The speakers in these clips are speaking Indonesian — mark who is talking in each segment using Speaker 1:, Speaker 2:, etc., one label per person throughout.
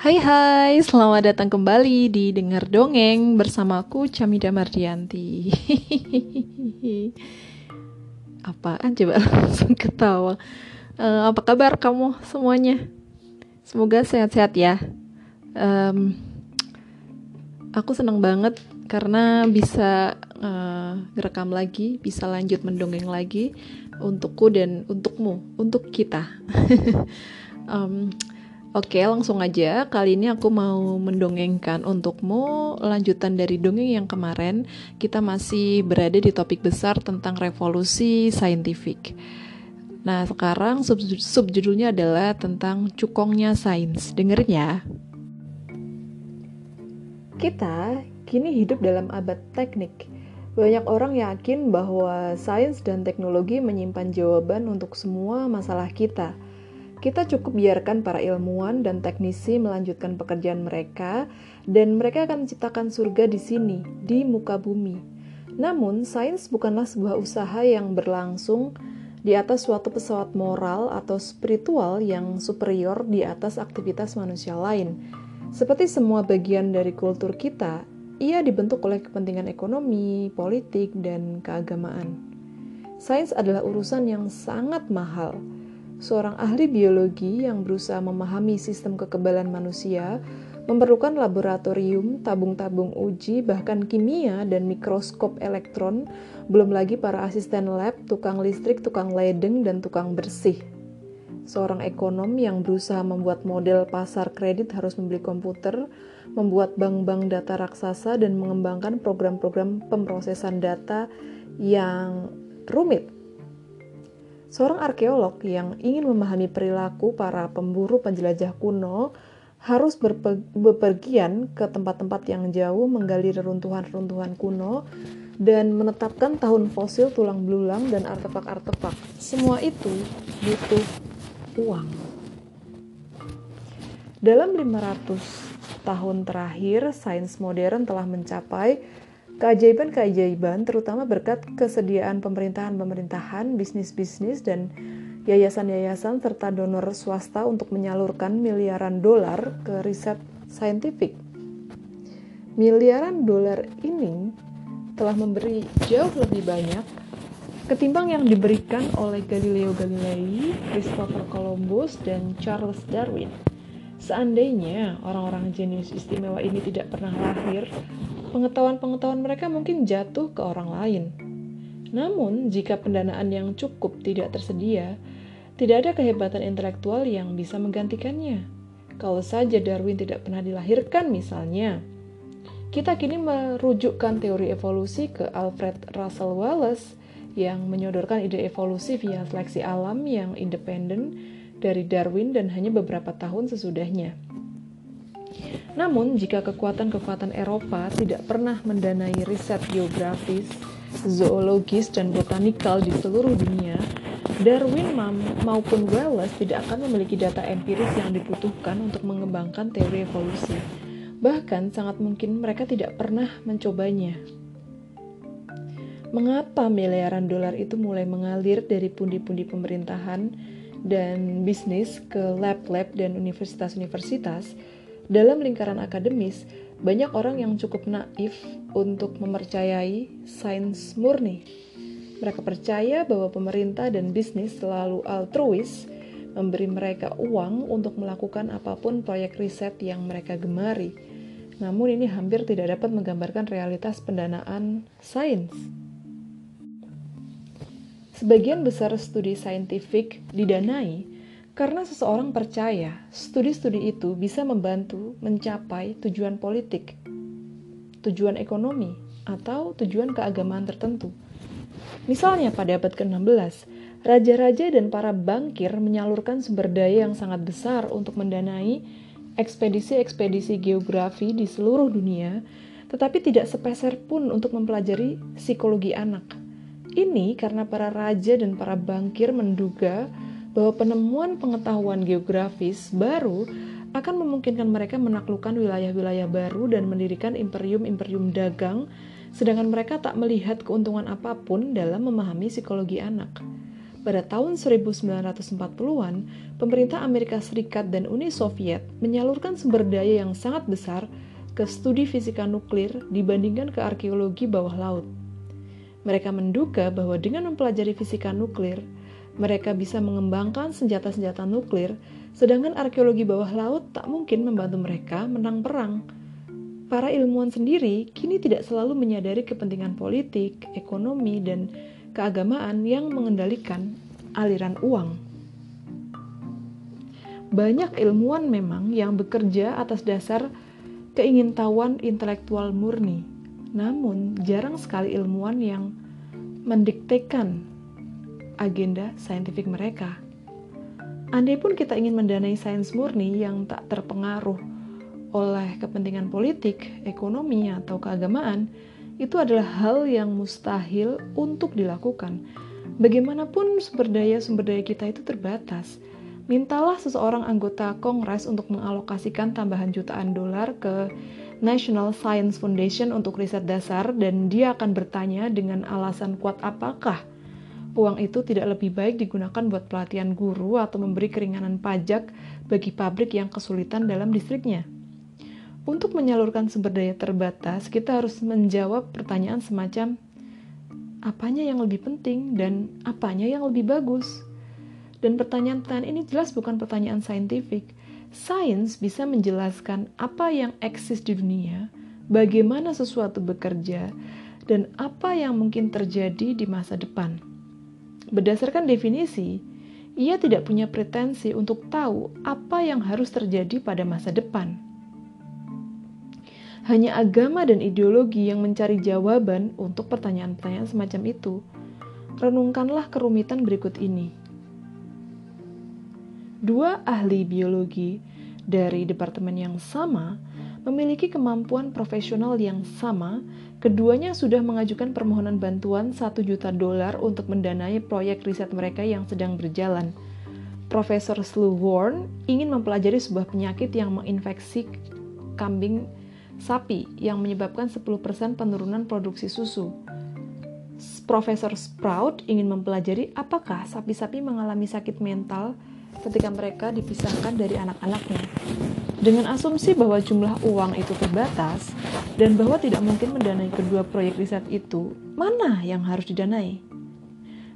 Speaker 1: Hai hai, selamat datang kembali di Dengar Dongeng bersamaku Camida Mardianti. Apaan coba langsung ketawa. Uh, apa kabar kamu semuanya? Semoga sehat-sehat ya. Um, aku senang banget karena bisa uh, lagi, bisa lanjut mendongeng lagi untukku dan untukmu, untuk kita. um, Oke, langsung aja. Kali ini aku mau mendongengkan untukmu lanjutan dari dongeng yang kemarin. Kita masih berada di topik besar tentang revolusi saintifik. Nah, sekarang sub subjudulnya adalah tentang cukongnya sains. Dengerin ya. Kita kini hidup dalam abad teknik. Banyak orang yakin bahwa sains dan teknologi menyimpan jawaban untuk semua masalah kita – kita cukup biarkan para ilmuwan dan teknisi melanjutkan pekerjaan mereka, dan mereka akan menciptakan surga di sini, di muka bumi. Namun, sains bukanlah sebuah usaha yang berlangsung di atas suatu pesawat moral atau spiritual yang superior di atas aktivitas manusia lain. Seperti semua bagian dari kultur kita, ia dibentuk oleh kepentingan ekonomi, politik, dan keagamaan. Sains adalah urusan yang sangat mahal seorang ahli biologi yang berusaha memahami sistem kekebalan manusia memerlukan laboratorium, tabung-tabung uji, bahkan kimia dan mikroskop elektron, belum lagi para asisten lab, tukang listrik, tukang ledeng, dan tukang bersih. Seorang ekonom yang berusaha membuat model pasar kredit harus membeli komputer, membuat bank-bank data raksasa, dan mengembangkan program-program pemrosesan data yang rumit Seorang arkeolog yang ingin memahami perilaku para pemburu penjelajah kuno harus berpergian ke tempat-tempat yang jauh menggali reruntuhan-reruntuhan kuno dan menetapkan tahun fosil tulang belulang dan artefak-artefak. Semua itu butuh uang. Dalam 500 tahun terakhir, sains modern telah mencapai Keajaiban-keajaiban terutama berkat kesediaan pemerintahan-pemerintahan, bisnis-bisnis, dan yayasan-yayasan serta donor swasta untuk menyalurkan miliaran dolar ke riset saintifik. Miliaran dolar ini telah memberi jauh lebih banyak ketimbang yang diberikan oleh Galileo Galilei, Christopher Columbus, dan Charles Darwin. Seandainya orang-orang jenius istimewa ini tidak pernah lahir, pengetahuan-pengetahuan mereka mungkin jatuh ke orang lain. Namun, jika pendanaan yang cukup tidak tersedia, tidak ada kehebatan intelektual yang bisa menggantikannya. Kalau saja Darwin tidak pernah dilahirkan misalnya, kita kini merujukkan teori evolusi ke Alfred Russel Wallace yang menyodorkan ide evolusi via seleksi alam yang independen dari Darwin dan hanya beberapa tahun sesudahnya. Namun, jika kekuatan-kekuatan Eropa tidak pernah mendanai riset geografis, zoologis, dan botanikal di seluruh dunia, Darwin maupun Wallace tidak akan memiliki data empiris yang dibutuhkan untuk mengembangkan teori evolusi. Bahkan, sangat mungkin mereka tidak pernah mencobanya. Mengapa miliaran dolar itu mulai mengalir dari pundi-pundi pemerintahan dan bisnis ke lab-lab dan universitas-universitas? Dalam lingkaran akademis, banyak orang yang cukup naif untuk mempercayai sains murni. Mereka percaya bahwa pemerintah dan bisnis selalu altruis, memberi mereka uang untuk melakukan apa pun proyek riset yang mereka gemari. Namun ini hampir tidak dapat menggambarkan realitas pendanaan sains. Sebagian besar studi saintifik didanai karena seseorang percaya studi-studi itu bisa membantu mencapai tujuan politik, tujuan ekonomi, atau tujuan keagamaan tertentu. Misalnya pada abad ke-16, raja-raja dan para bankir menyalurkan sumber daya yang sangat besar untuk mendanai ekspedisi-ekspedisi geografi di seluruh dunia, tetapi tidak sepeser pun untuk mempelajari psikologi anak. Ini karena para raja dan para bankir menduga bahwa penemuan pengetahuan geografis baru akan memungkinkan mereka menaklukkan wilayah-wilayah baru dan mendirikan imperium-imperium dagang, sedangkan mereka tak melihat keuntungan apa pun dalam memahami psikologi anak. pada tahun 1940-an, pemerintah Amerika Serikat dan Uni Soviet menyalurkan sumber daya yang sangat besar ke studi fisika nuklir dibandingkan ke arkeologi bawah laut. Mereka menduga bahwa dengan mempelajari fisika nuklir, mereka bisa mengembangkan senjata-senjata nuklir, sedangkan arkeologi bawah laut tak mungkin membantu mereka menang perang. Para ilmuwan sendiri kini tidak selalu menyadari kepentingan politik, ekonomi, dan keagamaan yang mengendalikan aliran uang. Banyak ilmuwan memang yang bekerja atas dasar keingintahuan intelektual murni, namun jarang sekali ilmuwan yang mendiktekan agenda saintifik mereka. Andai pun kita ingin mendanai sains murni yang tak terpengaruh oleh kepentingan politik, ekonomi, atau keagamaan, itu adalah hal yang mustahil untuk dilakukan. Bagaimanapun sumber daya sumber daya kita itu terbatas. Mintalah seseorang anggota Kongres untuk mengalokasikan tambahan jutaan dolar ke National Science Foundation untuk riset dasar dan dia akan bertanya dengan alasan kuat apakah uang itu tidak lebih baik digunakan buat pelatihan guru atau memberi keringanan pajak bagi pabrik yang kesulitan dalam distriknya. Untuk menyalurkan sumber daya terbatas, kita harus menjawab pertanyaan semacam apanya yang lebih penting dan apanya yang lebih bagus. Dan pertanyaan-pertanyaan ini jelas bukan pertanyaan saintifik. Sains bisa menjelaskan apa yang eksis di dunia, bagaimana sesuatu bekerja, dan apa yang mungkin terjadi di masa depan. Berdasarkan definisi, ia tidak punya pretensi untuk tahu apa yang harus terjadi pada masa depan hanya agama dan ideologi yang mencari jawaban untuk pertanyaan-pertanyaan semacam itu. Renungkanlah kerumitan berikut ini. Dua ahli biologi dari departemen yang sama memiliki kemampuan profesional yang sama, keduanya sudah mengajukan permohonan bantuan 1 juta dolar untuk mendanai proyek riset mereka yang sedang berjalan. Profesor Slughorn ingin mempelajari sebuah penyakit yang menginfeksi kambing sapi yang menyebabkan 10% penurunan produksi susu. Profesor Sprout ingin mempelajari apakah sapi-sapi mengalami sakit mental ketika mereka dipisahkan dari anak-anaknya. Dengan asumsi bahwa jumlah uang itu terbatas dan bahwa tidak mungkin mendanai kedua proyek riset itu, mana yang harus didanai?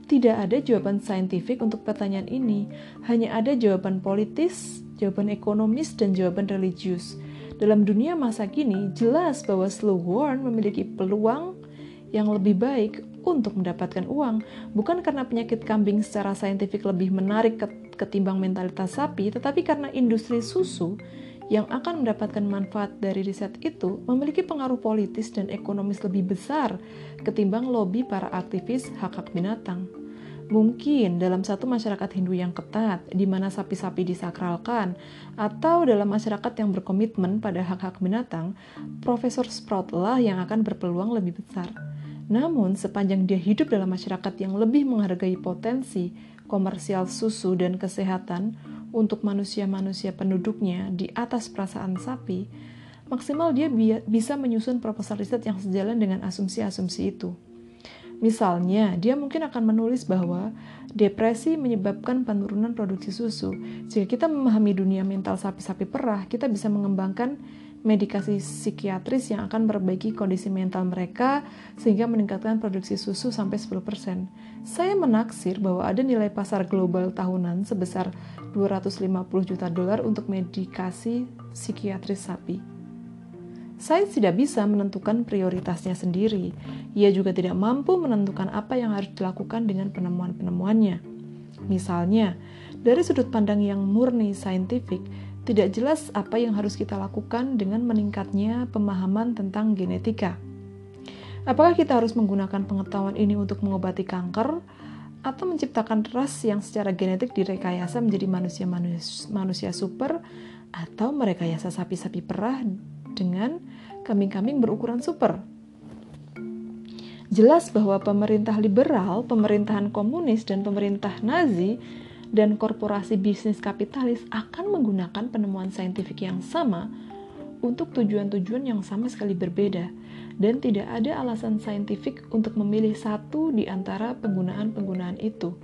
Speaker 1: Tidak ada jawaban saintifik untuk pertanyaan ini, hanya ada jawaban politis, jawaban ekonomis, dan jawaban religius dalam dunia masa kini, jelas bahwa Slughorn memiliki peluang yang lebih baik untuk mendapatkan uang, bukan karena penyakit kambing secara saintifik lebih menarik ketimbang mentalitas sapi, tetapi karena industri susu yang akan mendapatkan manfaat dari riset itu memiliki pengaruh politis dan ekonomis lebih besar ketimbang lobi para aktivis hak-hak binatang. Mungkin dalam satu masyarakat Hindu yang ketat, di mana sapi-sapi disakralkan, atau dalam masyarakat yang berkomitmen pada hak-hak binatang, Profesor Sprout lah yang akan berpeluang lebih besar. Namun, sepanjang dia hidup dalam masyarakat yang lebih menghargai potensi komersial susu dan kesehatan untuk manusia-manusia penduduknya di atas perasaan sapi, maksimal dia bisa menyusun proposal riset yang sejalan dengan asumsi-asumsi itu. Misalnya, dia mungkin akan menulis bahwa depresi menyebabkan penurunan produksi susu. Jika kita memahami dunia mental sapi-sapi perah, kita bisa mengembangkan medikasi psikiatris yang akan memperbaiki kondisi mental mereka sehingga meningkatkan produksi susu sampai 10%. Saya menaksir bahwa ada nilai pasar global tahunan sebesar 250 juta dolar untuk medikasi psikiatris sapi. Sains tidak bisa menentukan prioritasnya sendiri. Ia juga tidak mampu menentukan apa yang harus dilakukan dengan penemuan-penemuannya. Misalnya, dari sudut pandang yang murni saintifik, tidak jelas apa yang harus kita lakukan dengan meningkatnya pemahaman tentang genetika. Apakah kita harus menggunakan pengetahuan ini untuk mengobati kanker, atau menciptakan ras yang secara genetik direkayasa menjadi manusia-manusia super, atau merekayasa sapi-sapi perah dengan kambing-kambing berukuran super. Jelas bahwa pemerintah liberal, pemerintahan komunis, dan pemerintah Nazi dan korporasi bisnis kapitalis akan menggunakan penemuan saintifik yang sama untuk tujuan-tujuan yang sama sekali berbeda, dan tidak ada alasan saintifik untuk memilih satu di antara penggunaan-penggunaan itu.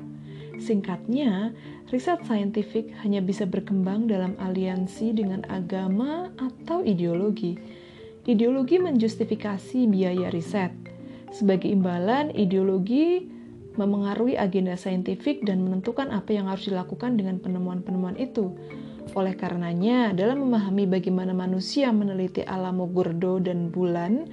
Speaker 1: Singkatnya, riset saintifik hanya bisa berkembang dalam aliansi dengan agama atau ideologi. Ideologi menjustifikasi biaya riset. Sebagai imbalan, ideologi memengaruhi agenda saintifik dan menentukan apa yang harus dilakukan dengan penemuan-penemuan itu. Oleh karenanya, dalam memahami bagaimana manusia meneliti alam Mogurdo dan bulan,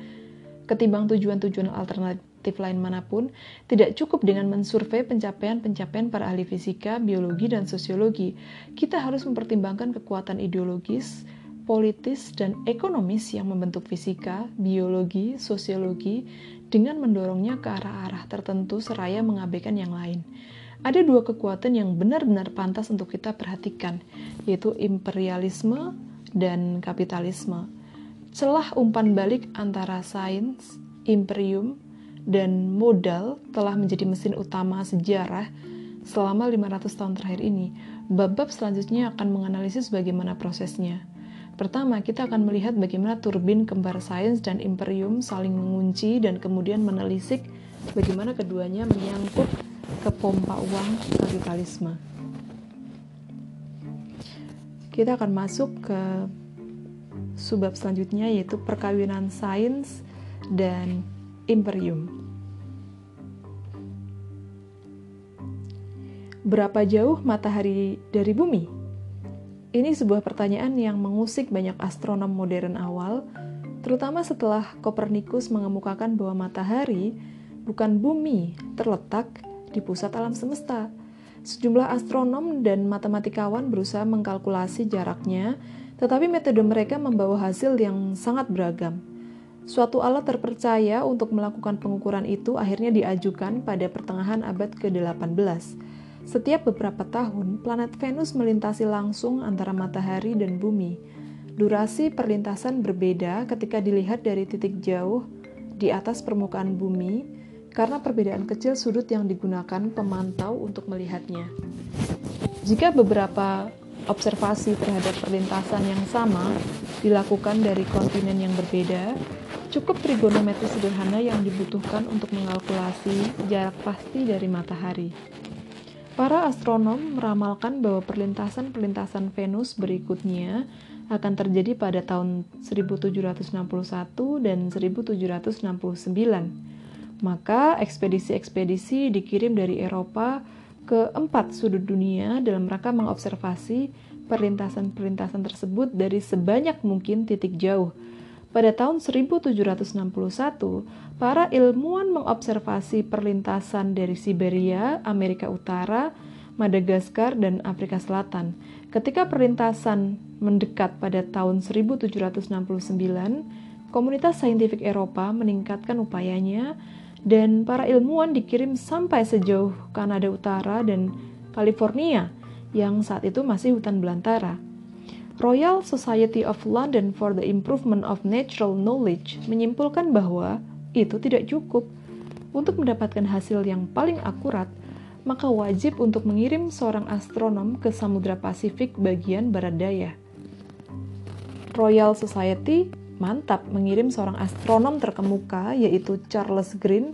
Speaker 1: ketimbang tujuan-tujuan alternatif lain mana pun, tidak cukup dengan mensurvei pencapaian-pencapaian para ahli fisika, biologi, dan sosiologi. Kita harus mempertimbangkan kekuatan ideologis, politis, dan ekonomis yang membentuk fisika, biologi, sosiologi, dengan mendorongnya ke arah-arah tertentu seraya mengabaikan yang lain. Ada dua kekuatan yang benar-benar pantas untuk kita perhatikan, yaitu imperialisme dan kapitalisme celah umpan balik antara sains, imperium, dan modal telah menjadi mesin utama sejarah selama 500 tahun terakhir ini. Bab-bab selanjutnya akan menganalisis bagaimana prosesnya. Pertama, kita akan melihat bagaimana turbin kembar sains dan imperium saling mengunci dan kemudian menelisik bagaimana keduanya menyangkut ke pompa uang kapitalisme. Kita akan masuk ke subbab selanjutnya yaitu perkawinan sains dan imperium. Berapa jauh matahari dari bumi? Ini sebuah pertanyaan yang mengusik banyak astronom modern awal, terutama setelah Kopernikus mengemukakan bahwa matahari bukan bumi terletak di pusat alam semesta. Sejumlah astronom dan matematikawan berusaha mengkalkulasi jaraknya tetapi metode mereka membawa hasil yang sangat beragam. Suatu alat terpercaya untuk melakukan pengukuran itu akhirnya diajukan pada pertengahan abad ke-18. Setiap beberapa tahun, planet Venus melintasi langsung antara matahari dan bumi. Durasi perlintasan berbeda ketika dilihat dari titik jauh di atas permukaan bumi karena perbedaan kecil sudut yang digunakan pemantau untuk melihatnya. Jika beberapa observasi terhadap perlintasan yang sama dilakukan dari kontinen yang berbeda, cukup trigonometri sederhana yang dibutuhkan untuk mengalkulasi jarak pasti dari matahari. Para astronom meramalkan bahwa perlintasan-perlintasan Venus berikutnya akan terjadi pada tahun 1761 dan 1769. Maka ekspedisi-ekspedisi dikirim dari Eropa ke empat sudut dunia dalam rangka mengobservasi perlintasan-perlintasan tersebut dari sebanyak mungkin titik jauh. Pada tahun 1761, para ilmuwan mengobservasi perlintasan dari Siberia, Amerika Utara, Madagaskar, dan Afrika Selatan. Ketika perlintasan mendekat pada tahun 1769, komunitas saintifik Eropa meningkatkan upayanya dan para ilmuwan dikirim sampai sejauh Kanada Utara dan California yang saat itu masih hutan belantara. Royal Society of London for the Improvement of Natural Knowledge menyimpulkan bahwa itu tidak cukup. Untuk mendapatkan hasil yang paling akurat, maka wajib untuk mengirim seorang astronom ke Samudra Pasifik bagian barat daya. Royal Society mantap mengirim seorang astronom terkemuka yaitu Charles Green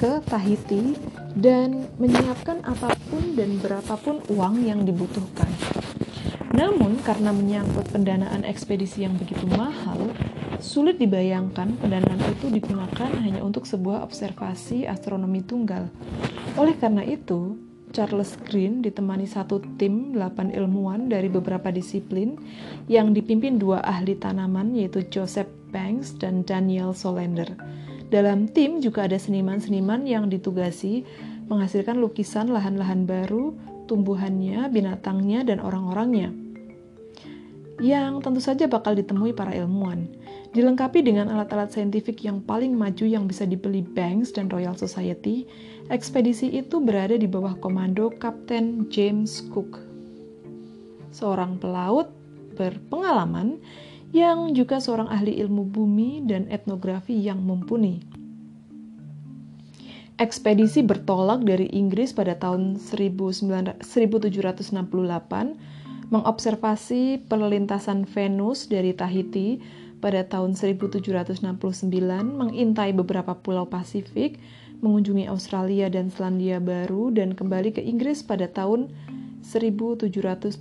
Speaker 1: ke Tahiti dan menyiapkan apa pun dan berapapun uang yang dibutuhkan. Namun karena menyangkut pendanaan ekspedisi yang begitu mahal, sulit dibayangkan pendanaan itu digunakan hanya untuk sebuah observasi astronomi tunggal. Oleh karena itu, Charles Green ditemani satu tim 8 ilmuwan dari beberapa disiplin yang dipimpin dua ahli tanaman yaitu Joseph Banks dan Daniel Solander. Dalam tim juga ada seniman-seniman yang ditugasi menghasilkan lukisan lahan-lahan baru, tumbuhannya, binatangnya, dan orang-orangnya yang tentu saja bakal ditemui para ilmuwan. Dilengkapi dengan alat-alat saintifik yang paling maju yang bisa dibeli Banks dan Royal Society, ekspedisi itu berada di bawah komando Kapten James Cook, seorang pelaut berpengalaman yang juga seorang ahli ilmu bumi dan etnografi yang mumpuni. Ekspedisi bertolak dari Inggris pada tahun 1768 mengobservasi perlintasan Venus dari Tahiti pada tahun 1769, mengintai beberapa pulau Pasifik, mengunjungi Australia dan Selandia Baru dan kembali ke Inggris pada tahun 1771.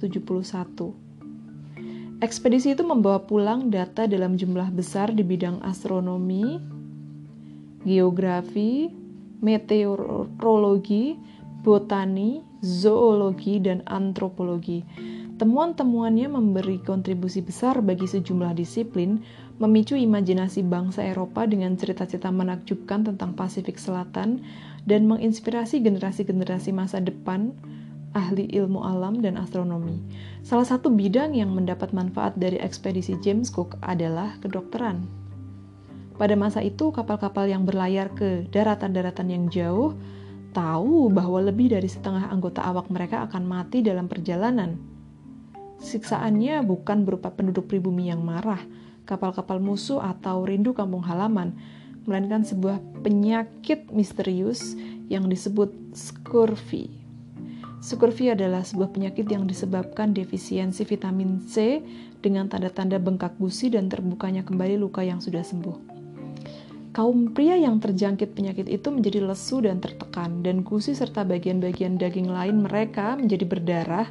Speaker 1: Ekspedisi itu membawa pulang data dalam jumlah besar di bidang astronomi, geografi, meteorologi, botani, zoologi, dan antropologi. Temuan-temuannya memberi kontribusi besar bagi sejumlah disiplin, memicu imajinasi bangsa Eropa dengan cerita-cerita menakjubkan tentang Pasifik Selatan, dan menginspirasi generasi-generasi masa depan ahli ilmu alam dan astronomi. Salah satu bidang yang mendapat manfaat dari ekspedisi James Cook adalah kedokteran. Pada masa itu, kapal-kapal yang berlayar ke daratan-daratan yang jauh tahu bahwa lebih dari setengah anggota awak mereka akan mati dalam perjalanan. Siksaannya bukan berupa penduduk pribumi yang marah, kapal-kapal musuh atau rindu kampung halaman, melainkan sebuah penyakit misterius yang disebut scurvy. Scurvy adalah sebuah penyakit yang disebabkan defisiensi vitamin C dengan tanda-tanda bengkak gusi dan terbukanya kembali luka yang sudah sembuh. Kaum pria yang terjangkit penyakit itu menjadi lesu dan tertekan, dan gusi serta bagian-bagian daging lain mereka menjadi berdarah,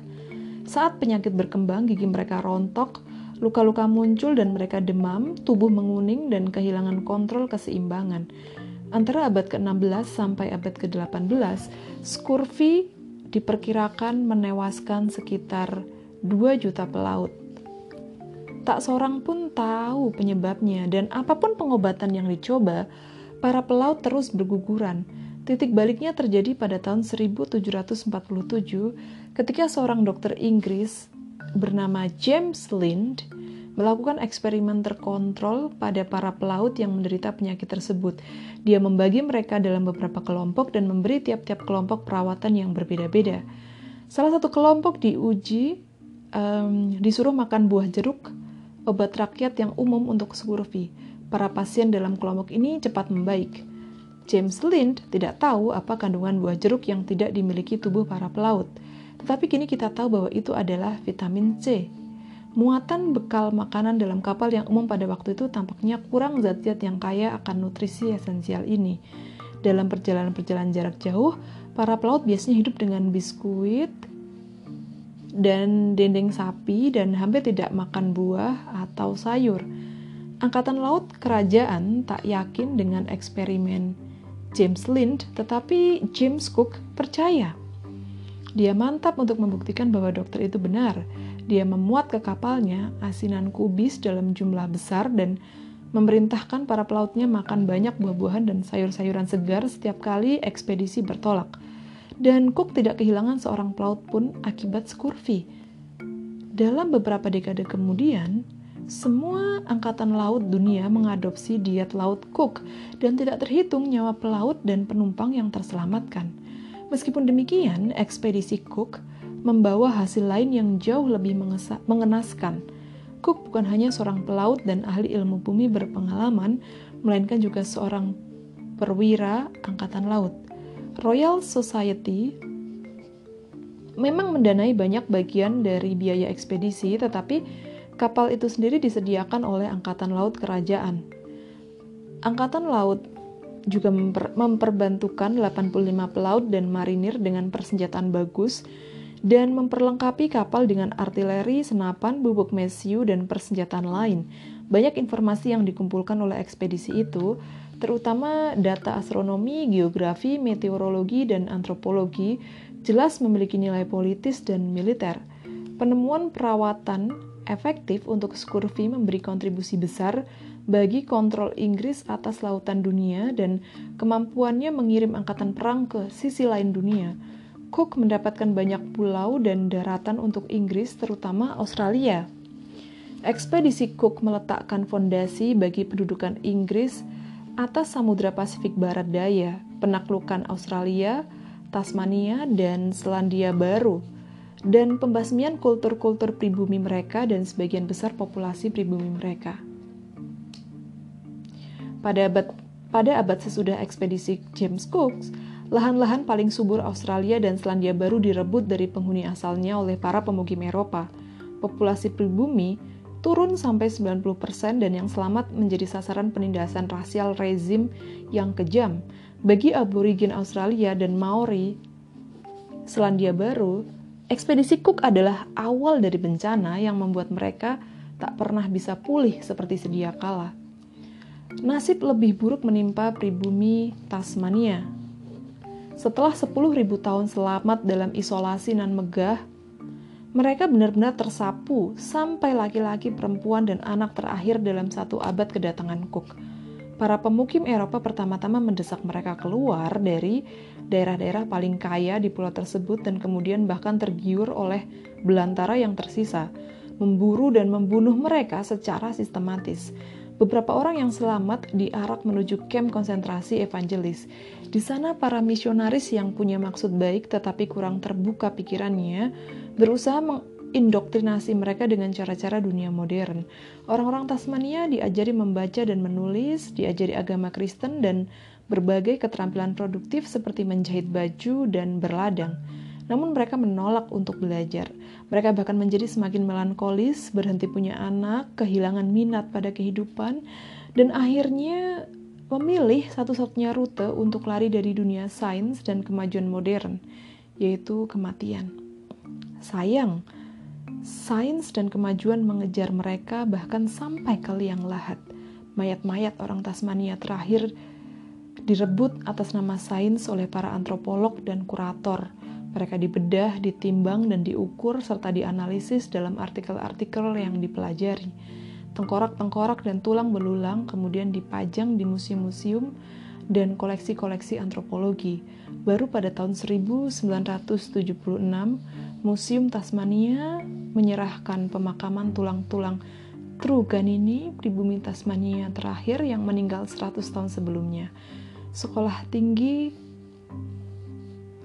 Speaker 1: saat penyakit berkembang, gigi mereka rontok, luka-luka muncul dan mereka demam, tubuh menguning dan kehilangan kontrol keseimbangan. Antara abad ke-16 sampai abad ke-18, scurvy diperkirakan menewaskan sekitar 2 juta pelaut. Tak seorang pun tahu penyebabnya dan apa pun pengobatan yang dicoba, para pelaut terus berguguran. Titik baliknya terjadi pada tahun 1747 ketika seorang dokter Inggris bernama James Lind melakukan eksperimen terkontrol pada para pelaut yang menderita penyakit tersebut. Dia membagi mereka dalam beberapa kelompok dan memberi tiap-tiap kelompok perawatan yang berbeda-beda. Salah satu kelompok diuji um, disuruh makan buah jeruk, obat rakyat yang umum untuk scurvy. Para pasien dalam kelompok ini cepat membaik. James Lind tidak tahu apa kandungan buah jeruk yang tidak dimiliki tubuh para pelaut. Tetapi kini kita tahu bahwa itu adalah vitamin C. Muatan bekal makanan dalam kapal yang umum pada waktu itu tampaknya kurang zat-zat yang kaya akan nutrisi esensial ini. Dalam perjalanan-perjalanan jarak jauh, para pelaut biasanya hidup dengan biskuit dan dendeng sapi dan hampir tidak makan buah atau sayur. Angkatan laut kerajaan tak yakin dengan eksperimen James Lind, tetapi James Cook percaya. Dia mantap untuk membuktikan bahwa dokter itu benar. Dia memuat ke kapalnya asinan kubis dalam jumlah besar dan memerintahkan para pelautnya makan banyak buah-buahan dan sayur-sayuran segar setiap kali ekspedisi bertolak. Dan Cook tidak kehilangan seorang pelaut pun akibat scurvy. Dalam beberapa dekade kemudian, semua angkatan laut dunia mengadopsi diet laut Cook dan tidak terhitung nyawa pelaut dan penumpang yang terselamatkan. Meskipun demikian, ekspedisi Cook membawa hasil lain yang jauh lebih mengenaskan. Cook bukan hanya seorang pelaut dan ahli ilmu bumi berpengalaman, melainkan juga seorang perwira angkatan laut. Royal Society memang mendanai banyak bagian dari biaya ekspedisi, tetapi Kapal itu sendiri disediakan oleh Angkatan Laut Kerajaan. Angkatan Laut juga memper, memperbantukan 85 pelaut dan marinir dengan persenjataan bagus dan memperlengkapi kapal dengan artileri, senapan, bubuk mesiu, dan persenjataan lain. Banyak informasi yang dikumpulkan oleh ekspedisi itu, terutama data astronomi, geografi, meteorologi, dan antropologi, jelas memiliki nilai politis dan militer. Penemuan perawatan efektif untuk scurvy memberi kontribusi besar bagi kontrol Inggris atas lautan dunia dan kemampuannya mengirim angkatan perang ke sisi lain dunia. Cook mendapatkan banyak pulau dan daratan untuk Inggris, terutama Australia. Ekspedisi Cook meletakkan fondasi bagi pendudukan Inggris atas Samudra Pasifik Barat Daya, penaklukan Australia, Tasmania, dan Selandia Baru dan pembasmian kultur-kultur pribumi mereka dan sebagian besar populasi pribumi mereka. Pada abad pada abad sesudah ekspedisi James Cook, lahan-lahan paling subur Australia dan Selandia Baru direbut dari penghuni asalnya oleh para pemukim Eropa. Populasi pribumi turun sampai 90% dan yang selamat menjadi sasaran penindasan rasial rezim yang kejam. Bagi aborigin Australia dan Maori Selandia Baru, ekspedisi Cook adalah awal dari bencana yang membuat mereka tak pernah bisa pulih seperti sedia kala. Nasib lebih buruk menimpa pribumi Tasmania. Setelah 10.000 tahun selamat dalam isolasi nan megah, mereka benar-benar tersapu sampai laki-laki, perempuan, dan anak terakhir dalam satu abad kedatangan Cook. Para pemukim Eropa pertama-tama mendesak mereka keluar dari daerah-daerah paling kaya di pulau tersebut dan kemudian bahkan tergiur oleh belantara yang tersisa, memburu dan membunuh mereka secara sistematis. Beberapa orang yang selamat diarak menuju kamp konsentrasi evangelis. Di sana para misionaris yang punya maksud baik tetapi kurang terbuka pikirannya berusaha mengindoktrinasi mereka dengan cara-cara dunia modern. Orang-orang Tasmania diajari membaca dan menulis, diajari agama Kristen dan berbagai keterampilan produktif seperti menjahit baju dan berladang. Namun mereka menolak untuk belajar. Mereka bahkan menjadi semakin melankolis, berhenti punya anak, kehilangan minat pada kehidupan, dan akhirnya memilih satu-satunya rute untuk lari dari dunia sains dan kemajuan modern, yaitu kematian. Sayang, sains dan kemajuan mengejar mereka bahkan sampai ke liang lahat. Mayat-mayat orang Tasmania terakhir direbut atas nama sains oleh para antropolog dan kurator mereka dibedah, ditimbang, dan diukur serta dianalisis dalam artikel-artikel yang dipelajari. Tengkorak-tengkorak dan tulang belulang kemudian dipajang di museum-museum dan koleksi-koleksi antropologi. Baru pada tahun 1976, Museum Tasmania menyerahkan pemakaman tulang-tulang Truganini di bumi Tasmania terakhir yang meninggal 100 tahun sebelumnya. Sekolah tinggi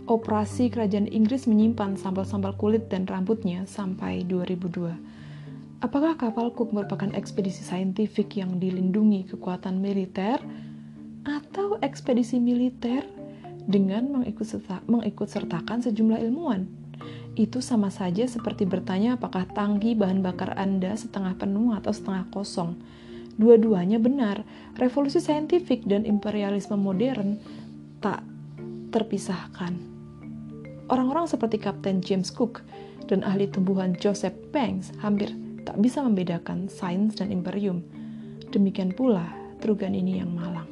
Speaker 1: operasi kerajaan Inggris menyimpan sampel-sampel kulit dan rambutnya sampai 2002. Apakah kapal Cook merupakan ekspedisi saintifik yang dilindungi kekuatan militer atau ekspedisi militer dengan mengikut sertakan sejumlah ilmuwan? Itu sama saja seperti bertanya apakah tangki bahan bakar Anda setengah penuh atau setengah kosong. Dua-duanya benar. Revolusi saintifik dan imperialisme modern tak terpisahkan. Orang-orang seperti Kapten James Cook dan ahli tumbuhan Joseph Banks hampir tak bisa membedakan sains dan imperium. Demikian pula Trugan ini yang malang.